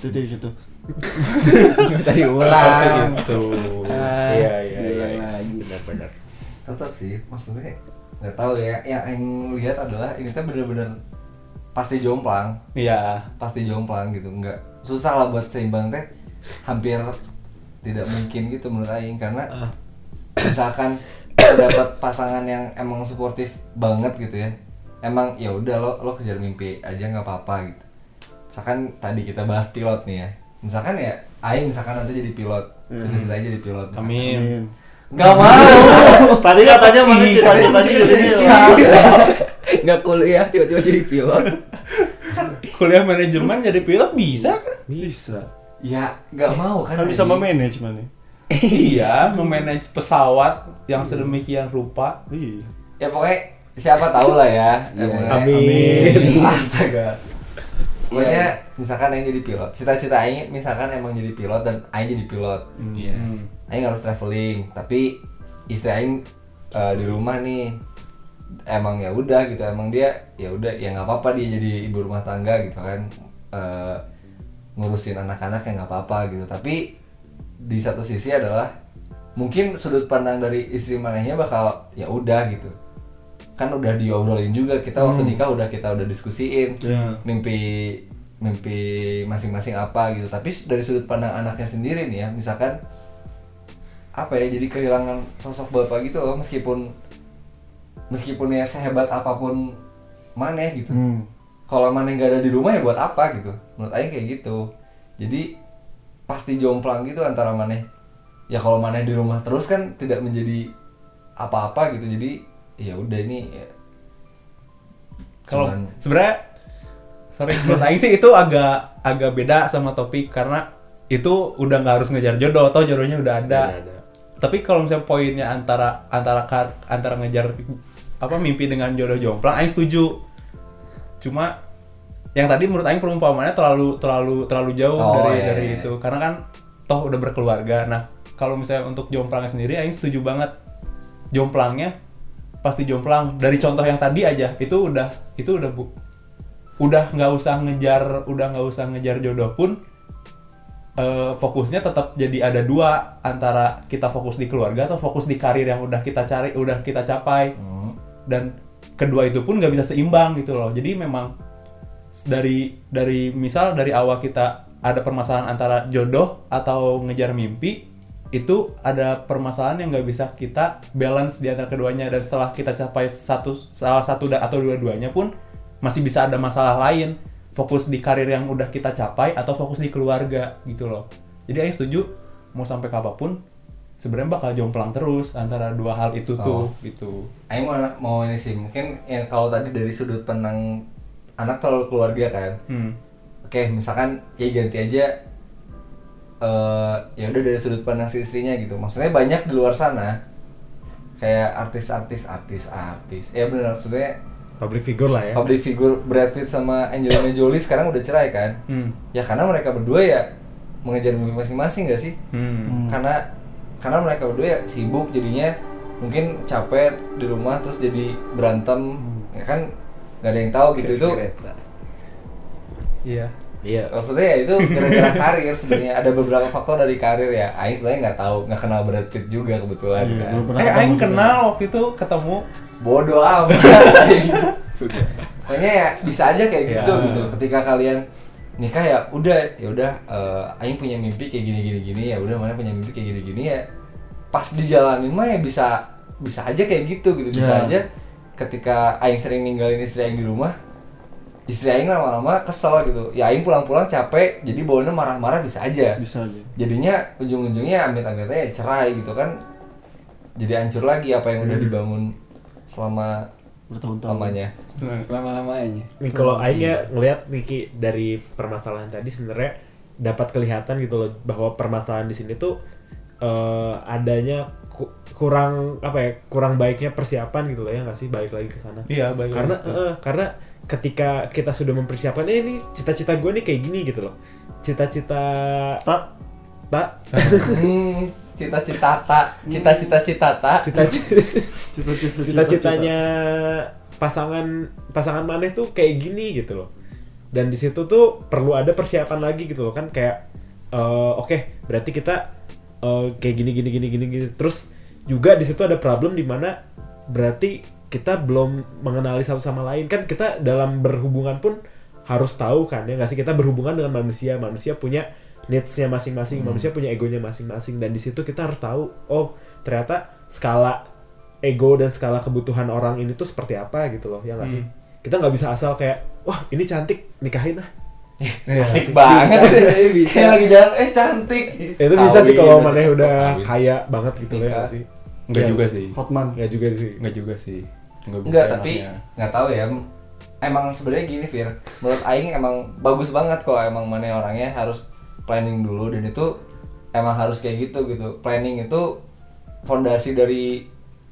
Titik itu. Nggak usah diulang. itu. Ah, iya iya iya. iya. benar-benar. Tetap sih maksudnya nggak tahu ya. Yang Aing lihat adalah ini tuh bener-bener pasti jomplang. Iya. Pasti jomplang gitu. Nggak susah lah buat seimbang teh. Hampir tidak mungkin gitu menurut Aing karena misalkan kita dapat pasangan yang emang suportif banget gitu ya emang ya udah lo lo kejar mimpi aja nggak apa-apa gitu misalkan tadi kita bahas pilot nih ya misalkan ya Aing misalkan nanti jadi pilot cita-cita aja jadi pilot misalkan. amin Amin. nggak mau Tadi katanya mana cita-citanya jadi Nggak kuliah tiba-tiba jadi pilot. kuliah manajemen jadi pilot bisa kan Bisa. ya nggak mau kan Kan bisa memanage mana? Iya memanage pesawat yang sedemikian rupa Iya. ya pokoknya siapa tahu lah ya Iya. Emangnya- Amin. astaga pokoknya misalkan Aing jadi pilot cita-cita Aing misalkan emang jadi pilot dan Aing jadi pilot Iya. Hmm. Aing harus traveling tapi istri Aing eh, di rumah nih emang ya udah gitu emang dia ya udah ya nggak apa-apa dia jadi ibu rumah tangga gitu kan Eh, ngurusin anak-anak ya nggak apa-apa gitu tapi di satu sisi adalah mungkin sudut pandang dari istri manehnya bakal ya udah gitu. Kan udah diobrolin juga kita waktu nikah udah kita udah diskusiin Ya. mimpi mimpi masing-masing apa gitu. Tapi dari sudut pandang anaknya sendiri nih ya misalkan apa ya jadi kehilangan sosok bapak gitu loh meskipun meskipun ya sehebat apa pun maneh gitu. Hmm. kalau maneh nggak ada di rumah ya buat apa gitu menurut Aing kayak gitu. Jadi pasti jomplang gitu antara maneh. Ya kalau maneh di rumah terus kan tidak menjadi apa-apa gitu. Jadi ya udah ini ya, kalau sebenarnya sorry menurut Aing sih itu agak agak beda sama topik karena itu udah nggak harus ngejar jodoh atau jodohnya udah ada. Udah ada. tapi kalau misalnya poinnya antara antara antara ngejar apa mimpi dengan jodoh jomplang Aing setuju. Cuma yang tadi menurut Aing perumpamannya terlalu terlalu terlalu jauh Oh, dari iya, dari iya. itu. karena kan toh udah berkeluarga. Nah kalau misalnya untuk jomplangnya sendiri Aing setuju banget. Jomplangnya pasti jomplang. Dari contoh yang tadi aja itu udah itu udah bu udah nggak usah ngejar udah nggak usah ngejar jodoh pun eh, fokusnya tetap jadi ada dua antara kita fokus di keluarga atau fokus di karir yang udah kita cari udah kita capai. Hmm. dan kedua itu pun nggak bisa seimbang gitu loh. Jadi memang dari dari misal dari awal kita ada permasalahan antara jodoh atau ngejar mimpi itu ada permasalahan yang nggak bisa kita balance di antara keduanya. Dan setelah kita capai satu salah satu atau dua-duanya pun masih bisa ada masalah lain. Fokus di karir yang udah kita capai atau fokus di keluarga gitu loh. Jadi Aing setuju mau sampai kapan pun sebenarnya bakal jomplang terus antara dua hal itu tuh gitu. Aing mau mau ini sih mungkin yang kalau tadi dari sudut pandang anak terlalu keluarga kan. Hmm. oke misalkan ya ganti aja eh ya udah dari sudut pandang si istrinya gitu. Maksudnya banyak di luar sana kayak artis-artis artis-artis. Ya benar maksudnya public figure lah ya. public figure Brad Pitt sama Angelina Jolie sekarang udah cerai kan. Hmm. ya karena mereka berdua ya mengejar mimpi masing-masing gak sih? Hmm. karena karena mereka berdua ya sibuk jadinya mungkin capek di rumah terus jadi berantem. Ya kan nggak ada yang tahu gitu itu iya. Iya. Maksudnya ya itu gara-gara karir sebenarnya. Ada beberapa faktor dari karir ya. Aing sebenarnya nggak tahu nggak kenal Brad Pitt juga kebetulan Iya, kan. eh Aing juga. kenal waktu itu ketemu. Bodoh amat. Sudah. Pokoknya ya bisa aja kayak gitu Ya. gitu. Ketika kalian nikah ya udah ya udah eh, Aing punya mimpi kayak gini gini gini ya udah mana punya mimpi kayak gini gini ya. Pas dijalanin mah ya bisa bisa aja kayak gitu gitu. Bisa Ya. aja ketika Aing sering ninggalin istri Aing di rumah istri Aing lama-lama kesel gitu. Ya Aing pulang-pulang capek jadi bawanya marah-marah bisa aja. Bisa aja. Jadinya ujung-ujungnya amit-amitnya ya cerai gitu kan. Jadi hancur lagi apa yang udah dibangun selama bertahun-tahun. lamanya. Selama lamanya. Nih kalau Aing ya ngelihat Niki dari permasalahan tadi sebenarnya dapat kelihatan gitu loh bahwa permasalahan di sini tuh eh, adanya kurang apa ya kurang baiknya persiapan gitu loh ya nggak sih? Balik lagi ke sana. Iya baik karena eh, karena ketika kita sudah mempersiapkan eh ini cita-cita gue nih kayak gini gitu loh. Cita-cita tak tak Hmm, cita-cita tak, cita-cita cita tak. cita-cita. Cita-cita cita-citanya pasangan pasangan maneh tuh kayak gini gitu loh. Dan di situ tuh perlu ada persiapan lagi gitu loh kan? Kayak eh, oke berarti kita eh, kayak gini gini gini gini gini. Terus juga di situ ada problem di mana berarti kita belum mengenali satu sama lain. Kan kita dalam berhubungan pun harus tahu kan ya nggak sih? Kita berhubungan dengan manusia manusia punya needs-nya masing-masing manusia punya egonya masing-masing. Dan di situ kita harus tahu oh ternyata skala ego dan skala kebutuhan orang ini tuh seperti apa gitu loh ya nggak sih? Kita nggak bisa asal kayak wah ini cantik nikahin lah Iya. Asik banget sih. Kayak lagi jalan, eh cantik. itu bisa sih kalau bisa maneh udah kawin. kaya banget gitu loh ya sih Enggak Ya. juga sih. hotman nggak juga sih Enggak juga sih. Enggak bisa Enggak, tapi enaknya. nggak tahu ya. Emang sebenarnya gini, Fir. Menurut Aing emang bagus banget kok emang mana orangnya harus planning dulu dan itu emang harus kayak gitu gitu. Planning itu fondasi dari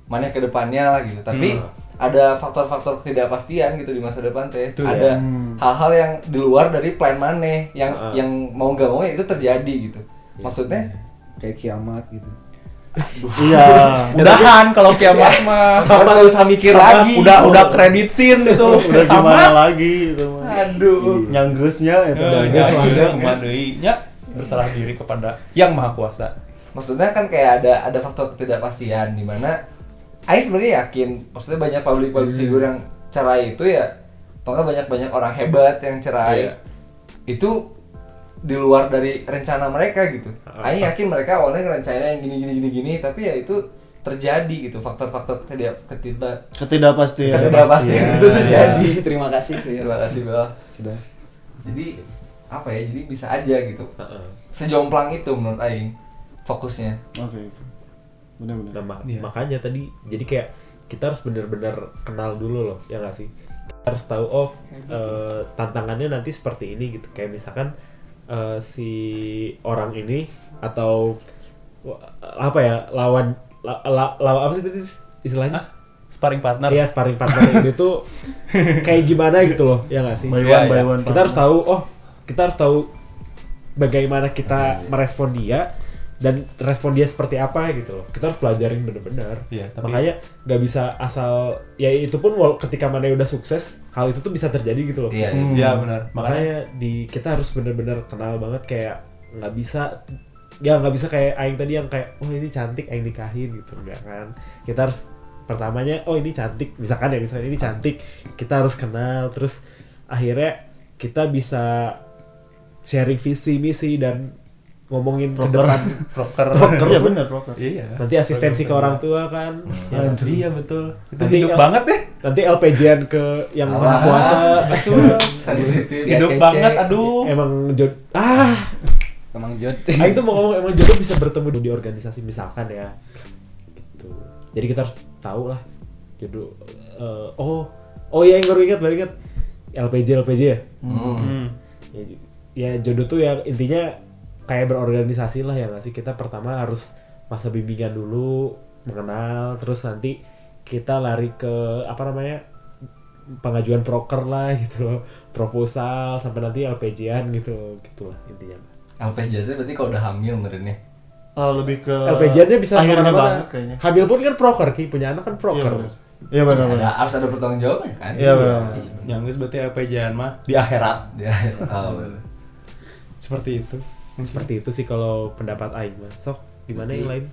mana ke depannya lah gitu. Tapi Hmm. Ada faktor-faktor ketidakpastian gitu di masa depan teh. Itu ya. Ada Hmm. hal-hal yang di luar dari plan mana yang Ah. yang mau gak mau ya itu terjadi gitu. Maksudnya Kayak kiamat gitu. iya Udahan kalau kiamat mah. Kamu gak usah mikir lagi. Udah udah kredit scene itu. udah gimana lagi gitu mah. Aduh. nyanggesnya itu Udah Udah selangga. kemandainya berserah diri kepada yang maha kuasa. maksudnya kan kayak ada ada faktor ketidakpastian di mana Aing sebenarnya yakin maksudnya banyak public public Hmm. figure yang cerai itu ya nggak banyak banyak orang hebat yang cerai Iya. itu di luar dari rencana mereka gitu Ah. Aing yakin mereka awalnya ngerencanain yang gini gini gini gini tapi ya itu terjadi gitu faktor-faktor ketidak ketidak ketidakpastian ketidakpastian itu terjadi Terima kasih. Terima kasih Bel Sudah. jadi apa ya jadi bisa aja gitu sejomplang itu menurut Aing fokusnya oke oke benar-benar. Nah, ma- Iya. makanya tadi jadi kayak kita harus bener-bener kenal dulu loh ya nggak sih? Kita harus tahu oh eh, tantangannya nanti seperti ini gitu. Kayak misalkan eh, si orang ini atau apa ya lawan la- la- lawan apa sih tadi istilahnya? Hah? Sparring partner. Iya sparring partner. Ini tuh kayak gimana gitu loh ya nggak sih? By Iya, one by iya. one kita harus tahu oh kita harus tahu bagaimana kita merespon dia dan respon dia seperti apa gitu loh. Kita harus pelajarin bener-bener. Iya, tapi- makanya nggak bisa asal ya itu pun wal- ketika mana udah sukses hal itu tuh bisa terjadi gitu loh. Iya Hmm. Iya benar. Makanya makanya di kita harus bener-bener kenal banget kayak nggak bisa ya nggak bisa kayak aing tadi yang kayak oh ini cantik aing nikahin gitu enggak kan. Kita harus pertamanya oh ini cantik misalkan ya misalkan ini cantik kita harus kenal. Terus akhirnya kita bisa sharing visi misi dan ngomongin ke Proker. depan proker. iya benar proker Iya. nanti asistensi ke orang tua kan ya? Iya betul. Itu Nanti hidup el- banget deh. nanti LPJ-an ke yang Ah. maha kuasa Betul. hidup banget aduh. emang jod ah Emang jodoh Aing tuh mau ngomong emang jodoh bisa bertemu di organisasi misalkan ya. Gitu. Jadi kita harus tahu lah jodoh. eh, oh, oh ya yang baru ingat baru ingat LPJ LPJ ya. Hmm. ya, ya jodoh tuh ya intinya kayak berorganisasi lah ya nggak sih kita pertama harus masa bimbingan dulu mengenal terus nanti kita lari ke apa namanya pengajuan proker lah gitu loh proposal sampai nanti LPJ-an gitu gitulah intinya LPJ itu berarti kalau udah hamil merenya. Oh, lebih ke LPJ-nya bisa akhirnya banget kayaknya. Hamil pun kan proker ki punya anak kan Iya proker benar. Iya benar Ada, benar. harus ada pertanggung jawabnya kan? Iya benar. Yang geus berarti LPJ-an mah di akhirat. Dia oh, bener. Seperti itu. Seperti itu sih kalau pendapat Aing mah sok gimana yang lain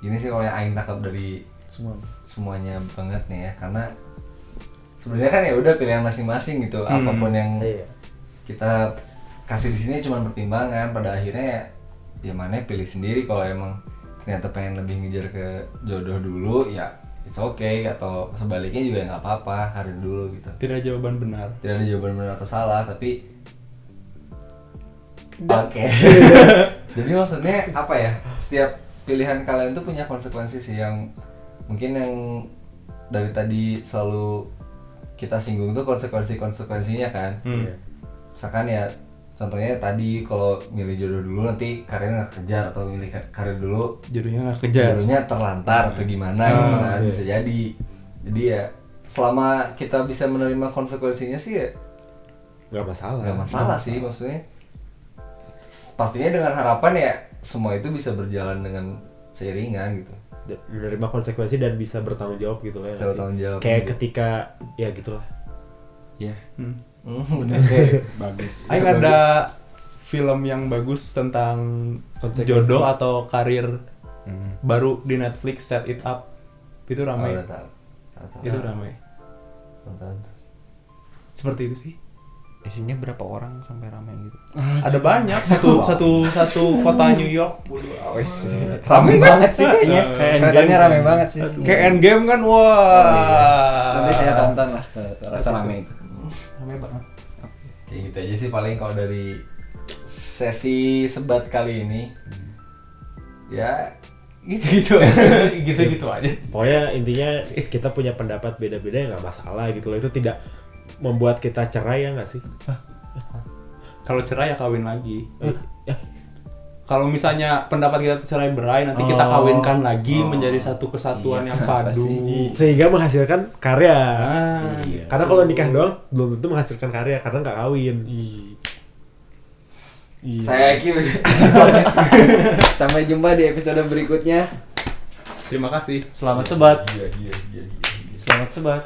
Ini sih kalau yang aing tangkap dari Semua. semuanya banget nih ya karena sebenarnya kan ya udah pilihan masing-masing gitu Hmm. apa pun yang Iya. kita kasih di sini cuma pertimbangan pada akhirnya ya, ya mana pilih sendiri kalau emang ternyata pengen lebih ngejar ke jodoh dulu ya it's okay atau sebaliknya juga nggak apa-apa karir dulu gitu Tidak ada jawaban benar. tidak ada jawaban benar atau salah tapi oke. Jadi maksudnya apa ya? Setiap pilihan kalian tuh punya konsekuensi sih yang mungkin yang dari tadi selalu kita singgung tuh konsekuensi konsekuensinya kan. Hmm. misalkan ya contohnya tadi kalau milih jodoh dulu nanti karirnya nggak kejar atau milih kar- karir dulu Jodohnya nggak kejar. jodohnya terlantar atau gimana gitu kan iya. bisa jadi. Jadi ya selama kita bisa menerima konsekuensinya sih ya nggak masalah. nggak masalah sih maksudnya pastinya dengan harapan ya semua itu bisa berjalan dengan seiringan gitu menerima konsekuensi dan bisa bertanggung jawab gitu lah ya bertanggung jawab, kayak iya. ketika ya gitulah Iya. Hmm, bener. bagus Aing ada film yang bagus tentang Konsekuensi. jodoh atau karir Hmm. baru di Netflix Set It Up. Itu Oh, ramai. udah tahu. Tahu, tahu. itu ramai. Seperti itu sih. Isinya berapa orang sampai ramai gitu Ada banyak satu satu satu kota New York. Wes, rame banget sih kayaknya. Kayak Kelihatannya kan. banget sih. Kayak Endgame kan wah. Nanti saya tonton lah rasa rame itu. Ramai banget. kayak gitu aja sih paling kalau dari sesi sebat kali ini ya gitu-gitu aja. Gitu-gitu aja. pokoknya intinya kita punya pendapat beda-beda ya nggak masalah gitu loh itu tidak membuat kita cerai ya nggak sih Kalau cerai ya kawin lagi. ya Kalau misalnya pendapat kita tuh cerai berai nanti kita Oh. kawinkan lagi menjadi satu kesatuan Iya, yang padu. sih? sehingga menghasilkan karya Ah, karena kalau nikah doang belum tentu menghasilkan karya karena nggak kawin Iya. saya yakin Sampai jumpa di episode berikutnya. Terima kasih. Selamat sebat. Iya, iya, iya, iya. Selamat sebat.